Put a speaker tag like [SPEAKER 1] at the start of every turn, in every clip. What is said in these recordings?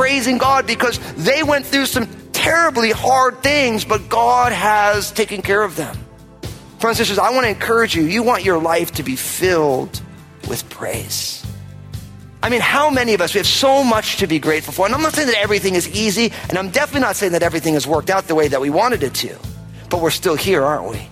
[SPEAKER 1] praising God because they went through some terribly hard things, but God has taken care of them. Brothers and sisters, I want to encourage you. You want your life to be filled with praise. I mean, how many of us, we have so much to be grateful for. And I'm not saying that everything is easy, and I'm definitely not saying that everything has worked out the way that we wanted it to. But we're still here, aren't we?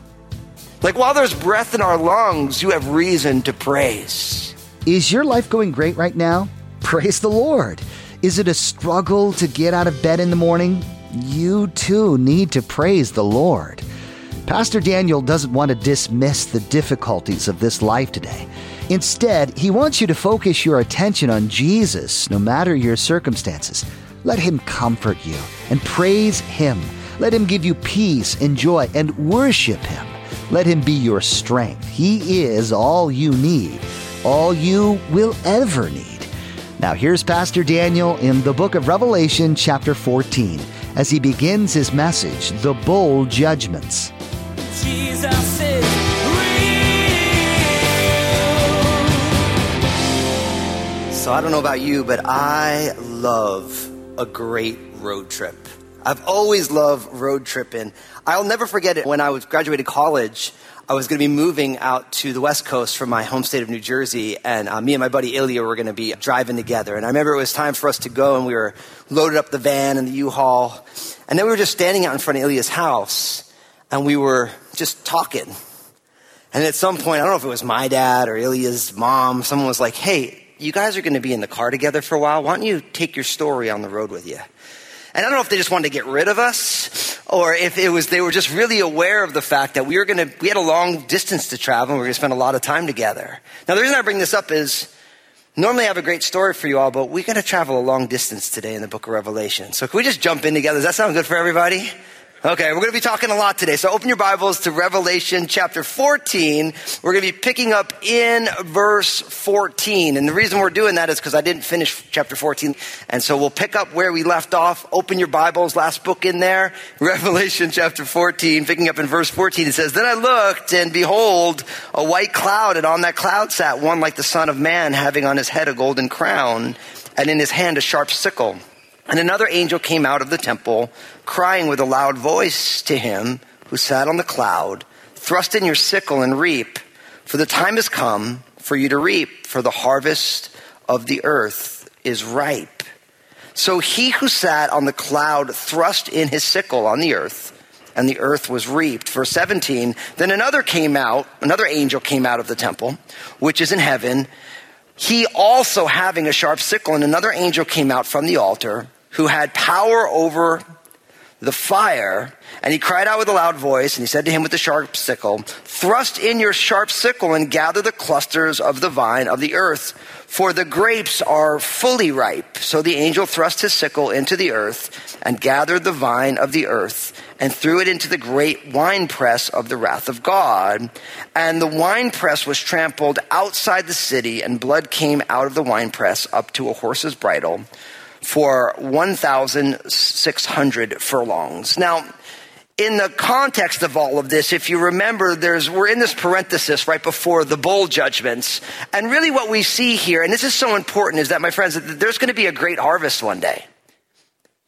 [SPEAKER 1] Like while there's breath in our lungs, you have reason to praise.
[SPEAKER 2] Is your life going great right now? Praise the Lord. Is it a struggle to get out of bed in the morning? You too need to praise the Lord. Pastor Daniel doesn't want to dismiss the difficulties of this life today. Instead, he wants you to focus your attention on Jesus no matter your circumstances. Let him comfort you and praise him. Let him give you peace and joy and worship him. Let him be your strength. He is all you need, all you will ever need. Now, here's Pastor Daniel in the book of Revelation, chapter 14, as he begins his message, The Bowl Judgments.
[SPEAKER 1] So I don't know about you, but I love a great road trip. I've always loved road tripping. I'll never forget it when I was graduated college. I was going to be moving out to the West Coast from my home state of New Jersey, and uh, me and my buddy Ilya were going to be driving together. And I remember it was time for us to go, and we were loaded up the van and the U-Haul, and then we were just standing out in front of Ilya's house, and we were just talking. And at some point, I don't know if it was my dad or Ilya's mom, someone was like, "Hey, you guys are going to be in the car together for a while. Why don't you take your story on the road with you?" And I don't know if they just wanted to get rid of us or if it was they were just really aware of the fact that we were going to we had a long distance to travel and we were going to spend a lot of time together. Now the reason I bring this up is normally I have a great story for you all, but we're going to travel a long distance today in the book of Revelation. So can we just jump in together? Does that sound good for everybody? Okay, we're going to be talking a lot today. So open your Bibles to Revelation chapter 14. We're going to be picking up in verse 14. And the reason we're doing that is because I didn't finish chapter 14. And so we'll pick up where we left off. Open your Bibles, last book in there. Revelation chapter 14, picking up in verse 14. It says, Then I looked and behold a white cloud and on that cloud sat one like the son of man having on his head a golden crown and in his hand a sharp sickle. And another angel came out of the temple, crying with a loud voice to him who sat on the cloud, Thrust in your sickle and reap, for the time has come for you to reap, for the harvest of the earth is ripe. So he who sat on the cloud thrust in his sickle on the earth, and the earth was reaped. Verse 17, then another came out, another angel came out of the temple, which is in heaven, he also having a sharp sickle, and another angel came out from the altar who had power over the fire, and he cried out with a loud voice, and he said to him with the sharp sickle, Thrust in your sharp sickle and gather the clusters of the vine of the earth, for the grapes are fully ripe. So the angel thrust his sickle into the earth and gathered the vine of the earth and threw it into the great winepress of the wrath of God. And the winepress was trampled outside the city, and blood came out of the winepress up to a horse's bridle for 1,600 furlongs. Now, in the context of all of this, if you remember, there's, we're in this parenthesis right before the bowl judgments. And really what we see here, and this is so important, is that, my friends, there's going to be a great harvest one day.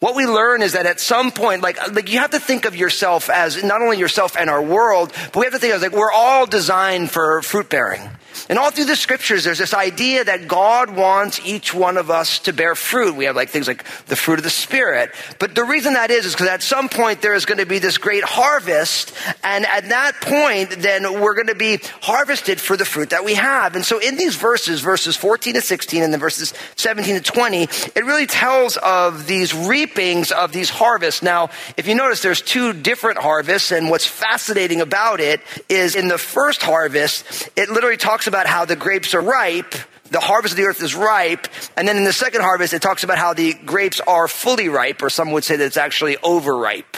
[SPEAKER 1] What we learn is that at some point, like, like you have to think of yourself as not only yourself and our world, but we have to think of like we're all designed for fruit bearing. And all through the scriptures, there's this idea that God wants each one of us to bear fruit. We have like things like the fruit of the Spirit. But the reason that is, is because at some point there is going to be this great harvest. And at that point, then we're going to be harvested for the fruit that we have. And so in these verses, verses 14 to 16 and then verses 17 to 20, it really tells of these reapings of these harvests. Now, if you notice, there's two different harvests. And what's fascinating about it is in the first harvest, it literally talks about how the grapes are ripe. The harvest of the earth is ripe. And then in the second harvest, it talks about how the grapes are fully ripe, or some would say that it's actually overripe.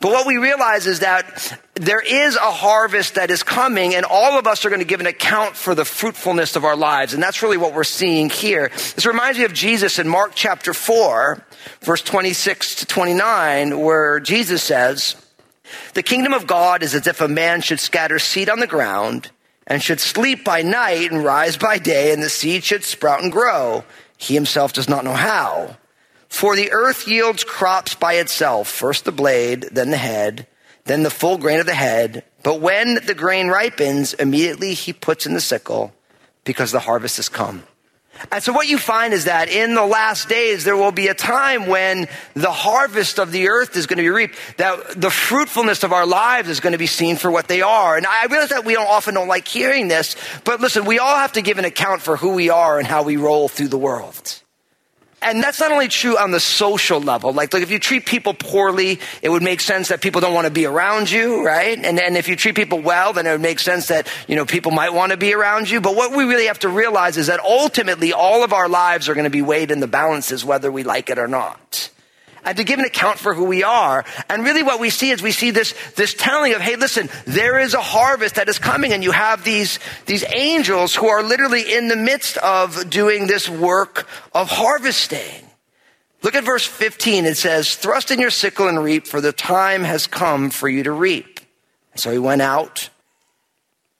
[SPEAKER 1] But what we realize is that there is a harvest that is coming and all of us are going to give an account for the fruitfulness of our lives. And that's really what we're seeing here. This reminds me of Jesus in Mark chapter 4, verse 26 to 29, where Jesus says, the kingdom of God is as if a man should scatter seed on the ground and should sleep by night and rise by day and the seed should sprout and grow. He himself does not know how. For the earth yields crops by itself, first the blade, then the head, then the full grain of the head. But when the grain ripens, immediately he puts in the sickle because the harvest has come. And so what you find is that in the last days, there will be a time when the harvest of the earth is going to be reaped, that the fruitfulness of our lives is going to be seen for what they are. And I realize that we don't often don't like hearing this, but listen, we all have to give an account for who we are and how we roll through the world. And that's not only true on the social level. Like, like if you treat people poorly, it would make sense that people don't want to be around you, right? And then if you treat people well, then it would make sense that, you know, people might want to be around you. But what we really have to realize is that ultimately all of our lives are going to be weighed in the balances, whether we like it or not and to give an account for who we are. And really what we see is we see this, this telling of, hey, listen, there is a harvest that is coming and you have these, these angels who are literally in the midst of doing this work of harvesting. Look at verse 15. It says, thrust in your sickle and reap for the time has come for you to reap. And so he went out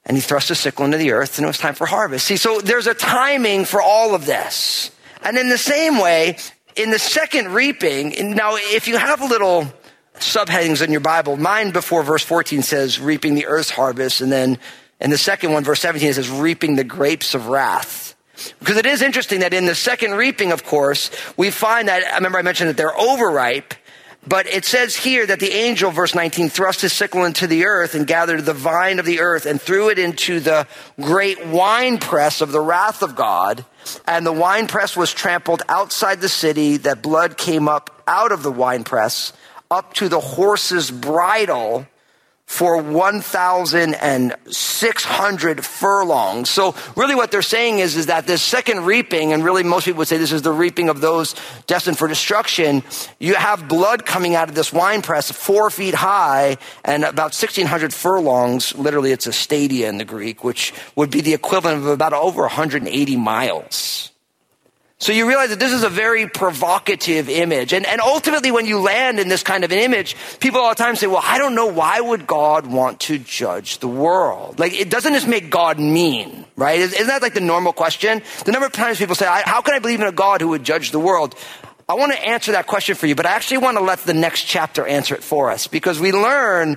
[SPEAKER 1] and he thrust his sickle into the earth and it was time for harvest. See, so there's a timing for all of this. And in the same way, in the second reaping, now if you have a little subheadings in your Bible, mine before verse 14 says reaping the earth's harvest, and then in the second one, verse 17, it says reaping the grapes of wrath. Because it is interesting that in the second reaping, of course, we find that, I remember I mentioned that they're overripe, but it says here that the angel, verse 19, thrust his sickle into the earth and gathered the vine of the earth and threw it into the great winepress of the wrath of God. And the winepress was trampled outside the city, that blood came up out of the winepress up to the horse's bridle for 1,600 furlongs. So really what they're saying is, is that this second reaping, and really most people would say this is the reaping of those destined for destruction, you have blood coming out of this wine press four feet high and about 1,600 furlongs. Literally it's a stadia in the Greek, which would be the equivalent of about over 180 miles. So you realize that this is a very provocative image. And, and ultimately, when you land in this kind of an image, people all the time say, well, I don't know, why would God want to judge the world? Like, it doesn't just make God mean, right? Isn't that like the normal question? The number of times people say, how can I believe in a God who would judge the world? I want to answer that question for you, but I actually want to let the next chapter answer it for us because we learn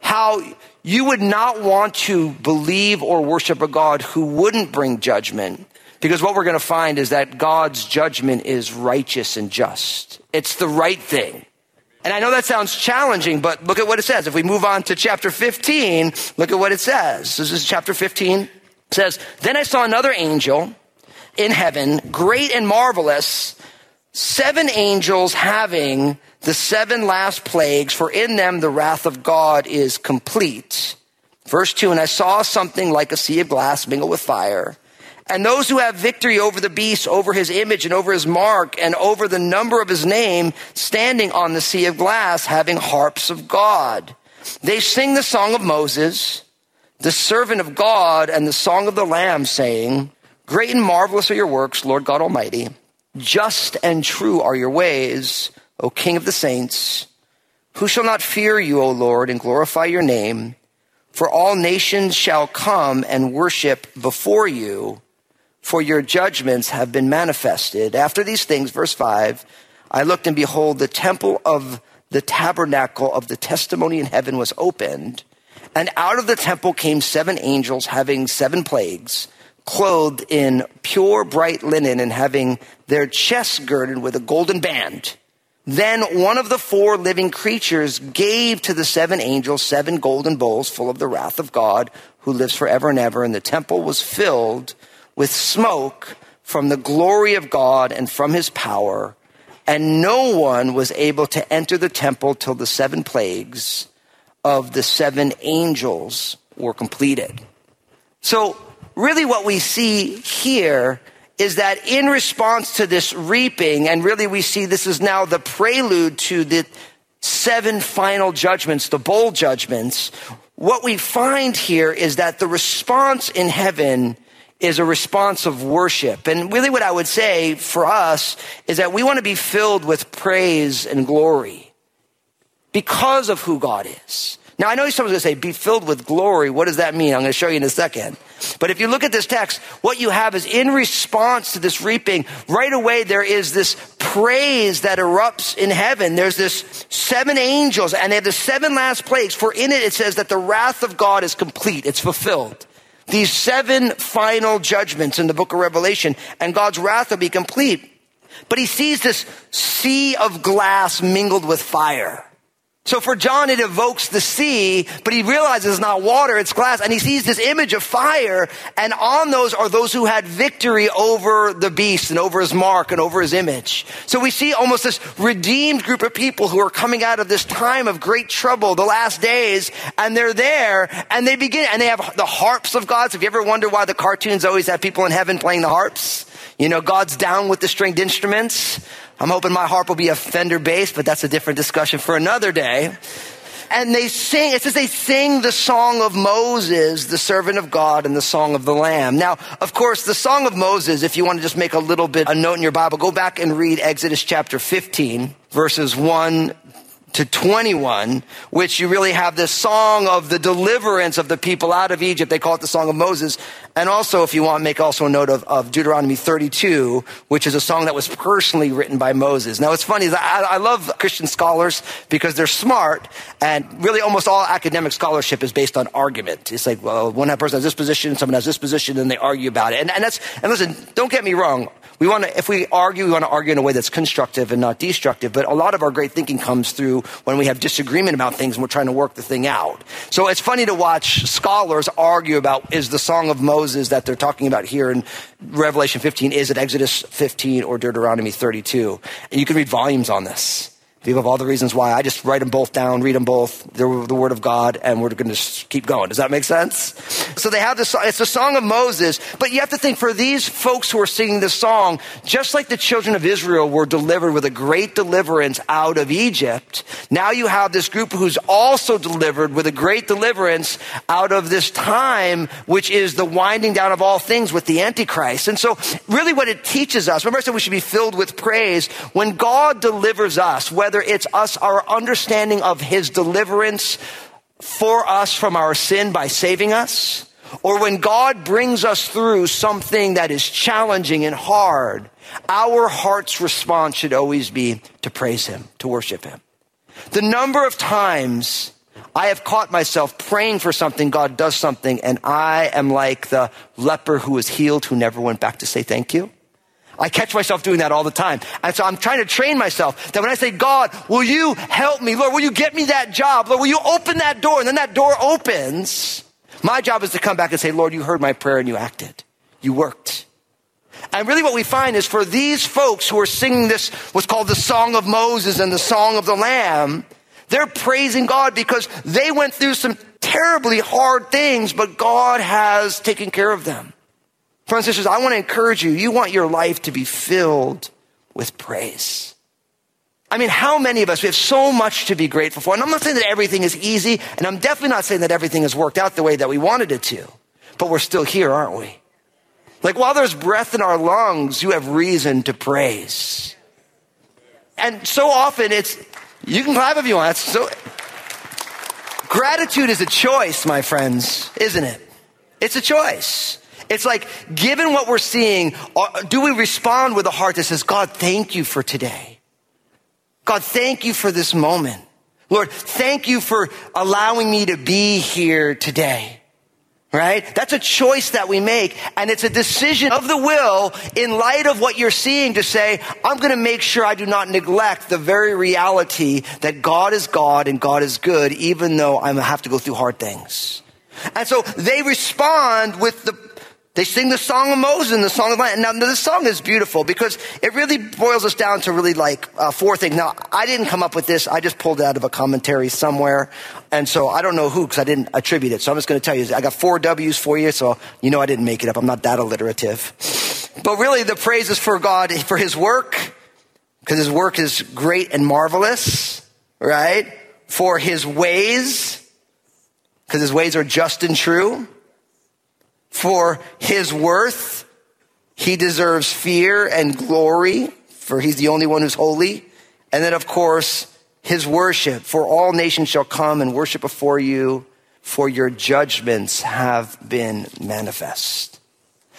[SPEAKER 1] how you would not want to believe or worship a God who wouldn't bring judgment because what we're going to find is that God's judgment is righteous and just. It's the right thing. And I know that sounds challenging, but look at what it says. If we move on to chapter 15, look at what it says. This is chapter 15. It says, Then I saw another angel in heaven, great and marvelous, seven angels having the seven last plagues, for in them the wrath of God is complete. Verse 2 And I saw something like a sea of glass mingled with fire and those who have victory over the beast, over his image and over his mark and over the number of his name, standing on the sea of glass, having harps of God. They sing the song of Moses, the servant of God, and the song of the Lamb, saying, Great and marvelous are your works, Lord God Almighty. Just and true are your ways, O King of the saints. Who shall not fear you, O Lord, and glorify your name? For all nations shall come and worship before you for your judgments have been manifested. After these things, verse 5, I looked and behold, the temple of the tabernacle of the testimony in heaven was opened. And out of the temple came seven angels having seven plagues, clothed in pure bright linen and having their chests girded with a golden band. Then one of the four living creatures gave to the seven angels seven golden bowls full of the wrath of God who lives forever and ever. And the temple was filled with smoke from the glory of God and from his power, and no one was able to enter the temple till the seven plagues of the seven angels were completed. So, really, what we see here is that in response to this reaping, and really we see this is now the prelude to the seven final judgments, the bowl judgments, what we find here is that the response in heaven is a response of worship. And really what I would say for us is that we want to be filled with praise and glory because of who God is. Now I know someone's going to say, be filled with glory. What does that mean? I'm going to show you in a second. But if you look at this text, what you have is in response to this reaping, right away there is this praise that erupts in heaven. There's this seven angels and they have the seven last plagues. For in it, it says that the wrath of God is complete. It's fulfilled. These seven final judgments in the book of Revelation and God's wrath will be complete. But he sees this sea of glass mingled with fire. So for John, it evokes the sea, but he realizes it's not water, it's glass, and he sees this image of fire, and on those are those who had victory over the beast and over his mark and over his image. So we see almost this redeemed group of people who are coming out of this time of great trouble, the last days, and they're there, and they begin, and they have the harps of God. So if you ever wonder why the cartoons always have people in heaven playing the harps, you know, God's down with the stringed instruments. I'm hoping my harp will be a Fender bass, but that's a different discussion for another day. And they sing, it says they sing the song of Moses, the servant of God, and the song of the Lamb. Now, of course, the song of Moses, if you want to just make a little bit, a note in your Bible, go back and read Exodus chapter 15, verses 1 to 21, which you really have this song of the deliverance of the people out of Egypt. They call it the Song of Moses. And also, if you want, make also a note of, of Deuteronomy 32, which is a song that was personally written by Moses. Now, it's funny, I, I love Christian scholars because they're smart, and really almost all academic scholarship is based on argument. It's like, well, one person has this position, someone has this position, and they argue about it. And, and that's, and listen, don't get me wrong. We want to, if we argue, we want to argue in a way that's constructive and not destructive. But a lot of our great thinking comes through when we have disagreement about things and we're trying to work the thing out. So it's funny to watch scholars argue about is the Song of Moses that they're talking about here in Revelation 15, is it Exodus 15 or Deuteronomy 32? And you can read volumes on this. You have all the reasons why. I just write them both down, read them both. They're the word of God, and we're going to keep going. Does that make sense? So they have this, it's the song of Moses, but you have to think for these folks who are singing this song, just like the children of Israel were delivered with a great deliverance out of Egypt, now you have this group who's also delivered with a great deliverance out of this time, which is the winding down of all things with the Antichrist. And so really what it teaches us, remember I said we should be filled with praise. When God delivers us, whether whether it's us, our understanding of his deliverance for us from our sin by saving us, or when God brings us through something that is challenging and hard, our heart's response should always be to praise him, to worship him. The number of times I have caught myself praying for something, God does something, and I am like the leper who was healed who never went back to say thank you. I catch myself doing that all the time. And so I'm trying to train myself that when I say, God, will you help me? Lord, will you get me that job? Lord, will you open that door? And then that door opens. My job is to come back and say, Lord, you heard my prayer and you acted. You worked. And really what we find is for these folks who are singing this, what's called the Song of Moses and the Song of the Lamb, they're praising God because they went through some terribly hard things, but God has taken care of them. Brothers and sisters, I want to encourage you. You want your life to be filled with praise. I mean, how many of us, we have so much to be grateful for. And I'm not saying that everything is easy, and I'm definitely not saying that everything has worked out the way that we wanted it to. But we're still here, aren't we? Like while there's breath in our lungs, you have reason to praise. And so often it's, you can clap if you want. So, gratitude is a choice, my friends, isn't it? It's a choice. It's like, given what we're seeing, uh, do we respond with a heart that says, God, thank you for today? God, thank you for this moment. Lord, thank you for allowing me to be here today. Right? That's a choice that we make. And it's a decision of the will in light of what you're seeing to say, I'm going to make sure I do not neglect the very reality that God is God and God is good, even though I have to go through hard things. And so they respond with the they sing the song of Moses and the song of Lamb. Now, this song is beautiful because it really boils us down to really like uh, four things. Now, I didn't come up with this. I just pulled it out of a commentary somewhere. And so I don't know who because I didn't attribute it. So I'm just going to tell you, I got four W's for you. So you know I didn't make it up. I'm not that alliterative. But really, the praise is for God, for his work, because his work is great and marvelous. right? For his ways, because his ways are just and true. For his worth, he deserves fear and glory, for he's the only one who's holy. And then, of course, his worship, for all nations shall come and worship before you, for your judgments have been manifest.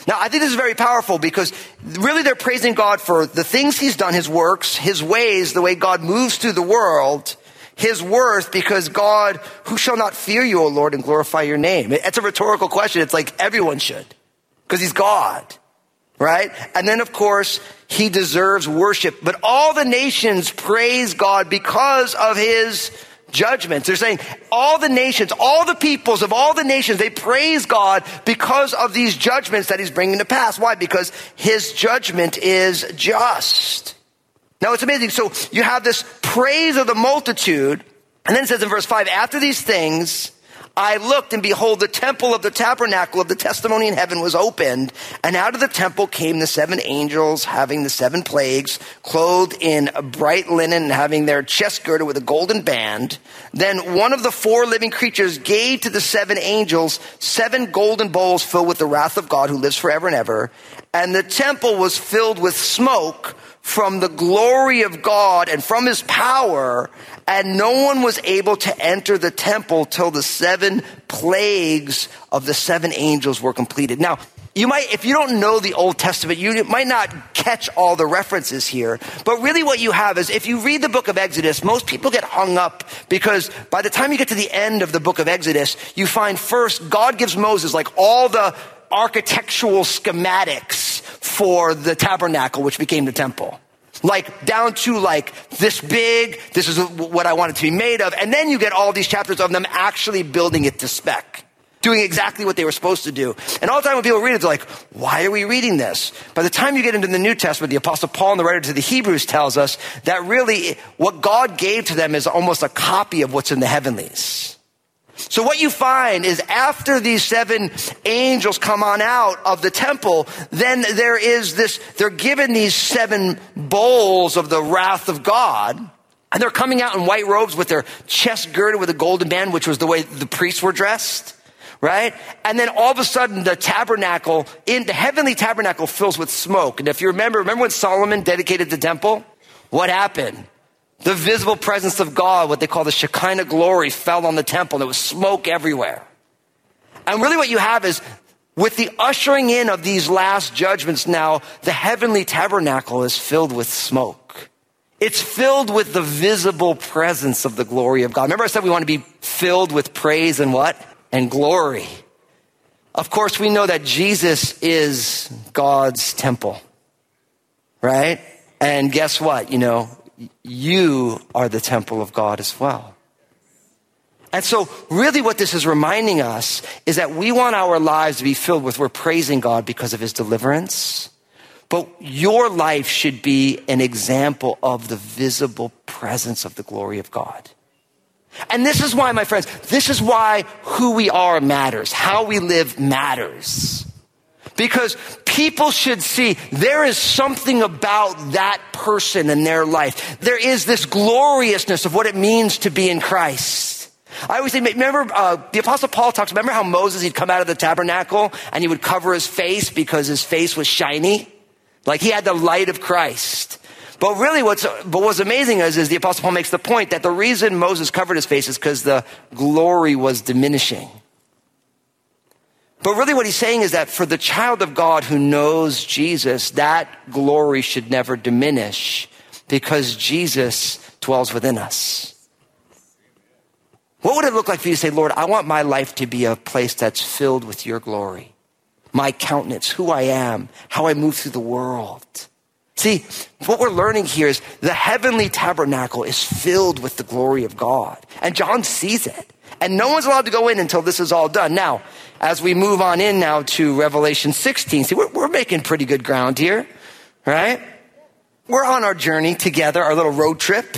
[SPEAKER 1] Now, I think this is very powerful because really they're praising God for the things he's done, his works, his ways, the way God moves through the world, his worth, because God, who shall not fear you, O Lord, and glorify your name? It's a rhetorical question. It's like everyone should, because he's God, right? And then, of course, he deserves worship. But all the nations praise God because of his judgments. They're saying all the nations, all the peoples of all the nations, they praise God because of these judgments that he's bringing to pass. Why? Because his judgment is just. Now it's amazing. So you have this praise of the multitude. And then it says in verse five, after these things, I looked and behold, the temple of the tabernacle of the testimony in heaven was opened. And out of the temple came the seven angels having the seven plagues, clothed in bright linen and having their chest girded with a golden band. Then one of the four living creatures gave to the seven angels seven golden bowls filled with the wrath of God who lives forever and ever. And the temple was filled with smoke from the glory of God and from his power, and no one was able to enter the temple till the seven plagues of the seven angels were completed. Now, you might, if you don't know the Old Testament, you might not catch all the references here. But really what you have is if you read the book of Exodus, most people get hung up because by the time you get to the end of the book of Exodus, you find first God gives Moses like all the architectural schematics for the tabernacle, which became the temple. Like down to like this big, this is what I want it to be made of. And then you get all these chapters of them actually building it to spec. Doing exactly what they were supposed to do. And all the time when people read it, they're like, why are we reading this? By the time you get into the New Testament, the apostle Paul and the writer to the Hebrews tells us that really what God gave to them is almost a copy of what's in the heavenlies. So what you find is after these seven angels come on out of the temple, then there is this, they're given these seven bowls of the wrath of God. And they're coming out in white robes with their chest girded with a golden band, which was the way the priests were dressed. Right? And then all of a sudden the tabernacle, in the heavenly tabernacle fills with smoke. And if you remember, remember when Solomon dedicated the temple? What happened? The visible presence of God, what they call the Shekinah glory, fell on the temple. There was smoke everywhere. And really what you have is with the ushering in of these last judgments now, the heavenly tabernacle is filled with smoke. It's filled with the visible presence of the glory of God. Remember I said we want to be filled with praise and what? And glory. Of course, we know that Jesus is God's temple. Right? And guess what? You know, you are the temple of God as well. And so, really, what this is reminding us is that we want our lives to be filled with we're praising God because of his deliverance. But your life should be an example of the visible presence of the glory of God. And this is why, my friends, this is why who we are matters. How we live matters. Because people should see there is something about that person in their life. There is this gloriousness of what it means to be in Christ. I always say, remember, uh, the apostle Paul talks, remember how Moses, he'd come out of the tabernacle and he would cover his face because his face was shiny? Like he had the light of Christ. But really what's, but what's amazing is, is the apostle Paul makes the point that the reason Moses covered his face is because the glory was diminishing. But really what he's saying is that for the child of God who knows Jesus, that glory should never diminish because Jesus dwells within us. What would it look like for you to say, Lord, I want my life to be a place that's filled with your glory, my countenance, who I am, how I move through the world. See, what we're learning here is the heavenly tabernacle is filled with the glory of God. And John sees it. And no one's allowed to go in until this is all done. Now, as we move on in now to Revelation 16, see, we're, we're making pretty good ground here, right? We're on our journey together, our little road trip.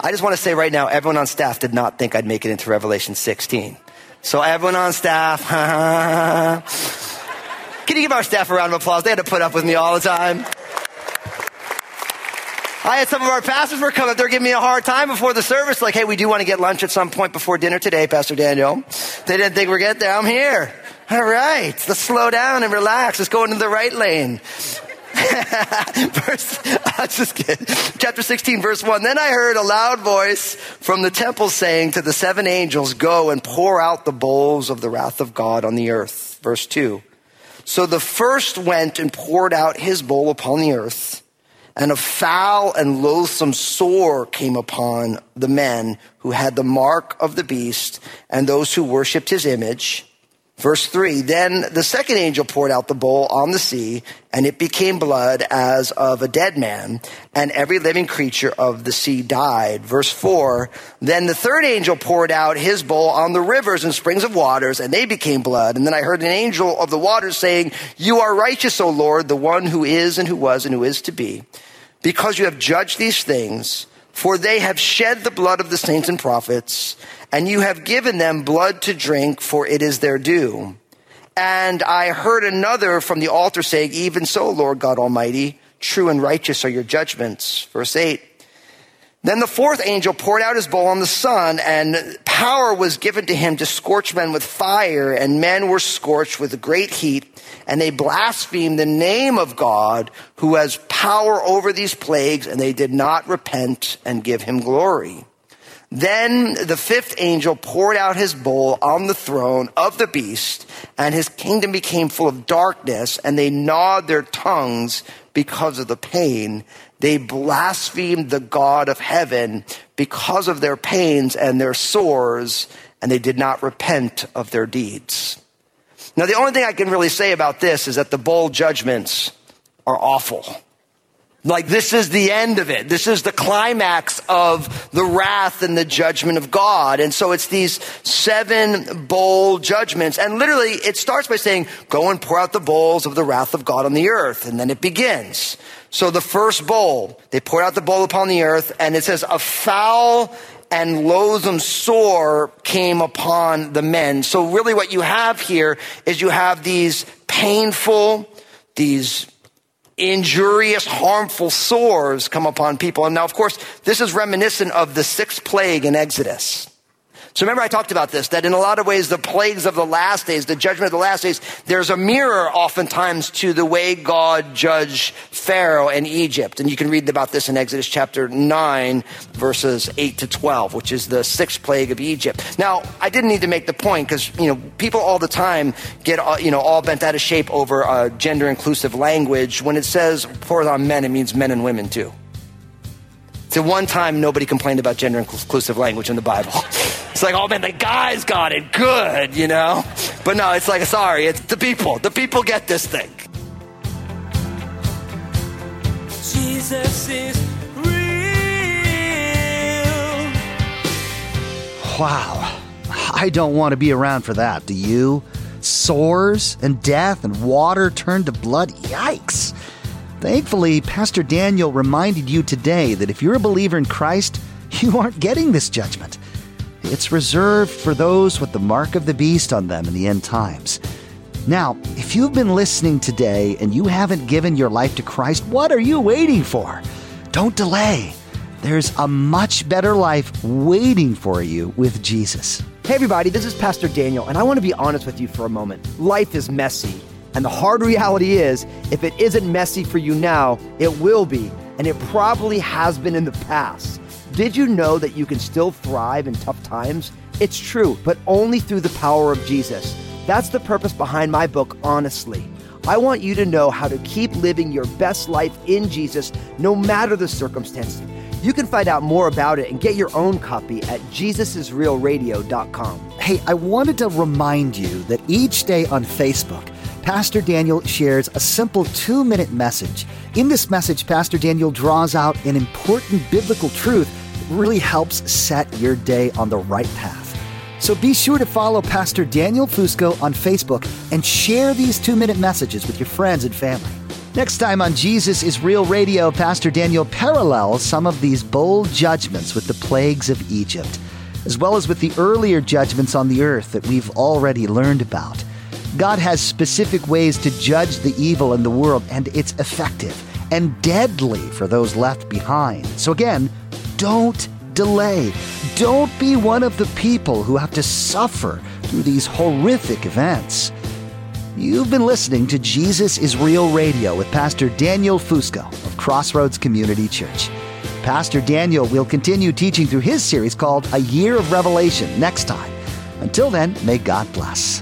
[SPEAKER 1] I just want to say right now, everyone on staff did not think I'd make it into Revelation 16. So everyone on staff, can you give our staff a round of applause? They had to put up with me all the time. I had some of our pastors were coming up. They're giving me a hard time before the service. Like, hey, we do want to get lunch at some point before dinner today, Pastor Daniel. They didn't think we're getting there. I'm here. All right. Let's slow down and relax. Let's go into the right lane. verse, I just kidding. Chapter 16, verse 1. Then I heard a loud voice from the temple saying to the seven angels, Go and pour out the bowls of the wrath of God on the earth. Verse 2. So the first went and poured out his bowl upon the earth, and a foul and loathsome sore came upon the men who had the mark of the beast and those who worshipped his image. Verse 3 Then the second angel poured out the bowl on the sea, and it became blood as of a dead man, and every living creature of the sea died. Verse 4 Then the third angel poured out his bowl on the rivers and springs of waters, and they became blood. And then I heard an angel of the waters saying, You are righteous, O Lord, the one who is and who was and who is to be, because you have judged these things. For they have shed the blood of the saints and prophets, and you have given them blood to drink, for it is their due. And I heard another from the altar saying, Even so, Lord God Almighty, true and righteous are your judgments. Verse 8. Then the fourth angel poured out his bowl on the sun, and power was given to him to scorch men with fire, and men were scorched with great heat, and they blasphemed the name of God, who has power over these plagues, and they did not repent and give him glory. Then the fifth angel poured out his bowl on the throne of the beast, and his kingdom became full of darkness, and they gnawed their tongues because of the pain. They blasphemed the God of heaven because of their pains and their sores, and they did not repent of their deeds. Now, the only thing I can really say about this is that the bowl judgments are awful. Like this is the end of it. This is the climax of the wrath and the judgment of God. And so it's these seven bowl judgments. And literally it starts by saying, go and pour out the bowls of the wrath of God on the earth. And then it begins. So the first bowl, they pour out the bowl upon the earth and it says, a foul and loathsome sore came upon the men. So really what you have here is you have these painful, these injurious, harmful sores come upon people. And now, of course, this is reminiscent of the sixth plague in Exodus. So remember I talked about this, that in a lot of ways, the plagues of the last days, the judgment of the last days, there's a mirror oftentimes to the way God judged Pharaoh and Egypt. And you can read about this in Exodus chapter 9, verses 8 to 12, which is the sixth plague of Egypt. Now, I didn't need to make the point because, you know, people all the time get, uh, you know, all bent out of shape over uh, gender inclusive language. When it says pour on men, it means men and women too. So one time nobody complained about gender inclusive language in the Bible. It's like, oh man, the guys got it good, you know? But no, it's like, sorry, it's the people. The people get this thing.
[SPEAKER 3] Jesus is real.
[SPEAKER 2] Wow. I don't want to be around for that, do you? Sores and death and water turned to blood? Yikes. Thankfully, Pastor Daniel reminded you today that if you're a believer in Christ, you aren't getting this judgment. It's reserved for those with the mark of the beast on them in the end times. Now, if you've been listening today and you haven't given your life to Christ, what are you waiting for? Don't delay. There's a much better life waiting for you with Jesus.
[SPEAKER 4] Hey, everybody, this is Pastor Daniel, and I want to be honest with you for a moment. Life is messy, and the hard reality is if it isn't messy for you now, it will be, and it probably has been in the past. Did you know that you can still thrive in tough times? It's true, but only through the power of Jesus. That's the purpose behind my book, Honestly. I want you to know how to keep living your best life in Jesus no matter the circumstances. You can find out more about it and get your own copy at jesusisrealradio.com.
[SPEAKER 2] Hey, I wanted to remind you that each day on Facebook, Pastor Daniel shares a simple two minute message. In this message, Pastor Daniel draws out an important biblical truth really helps set your day on the right path. So be sure to follow Pastor Daniel Fusco on Facebook and share these two minute messages with your friends and family. Next time on Jesus is Real Radio, Pastor Daniel parallels some of these bowl judgments with the plagues of Egypt, as well as with the earlier judgments on the earth that we've already learned about. God has specific ways to judge the evil in the world, and it's effective. and deadly for those left behind. So, again, don't delay. Don't be one of the people who have to suffer through these horrific events. You've been listening to Jesus is Real Radio with Pastor Daniel Fusco of Crossroads Community Church. Pastor Daniel will continue teaching through his series called A Year of Revelation next time. Until then, may God bless.